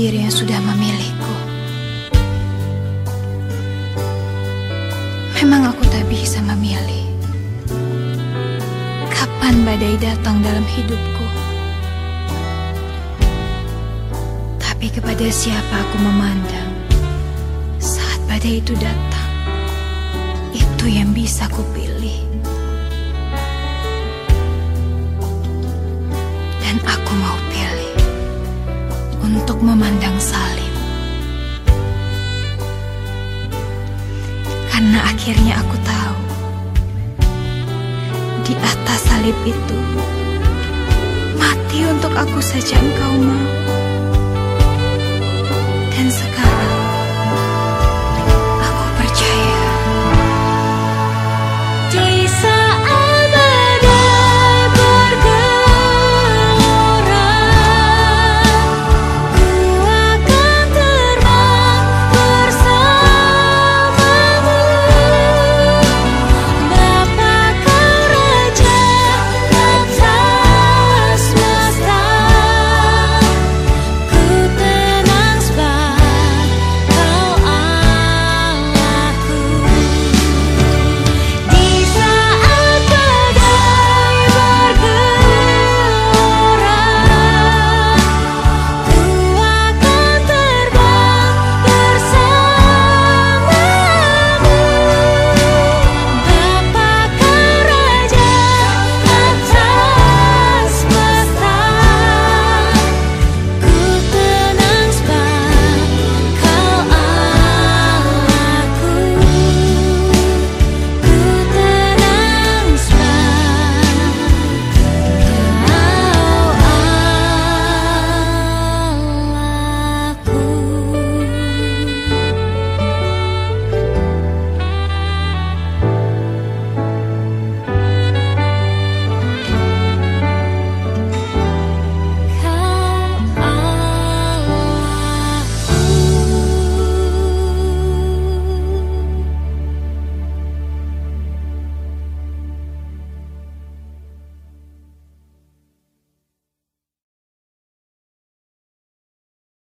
sendiri yang sudah memilihku. Memang aku tak bisa memilih kapan badai datang dalam hidupku. Tapi kepada siapa aku memandang saat badai itu datang, itu yang bisa kupilih. Karena akhirnya aku tahu di atas salib itu mati untuk aku saja engkau mau.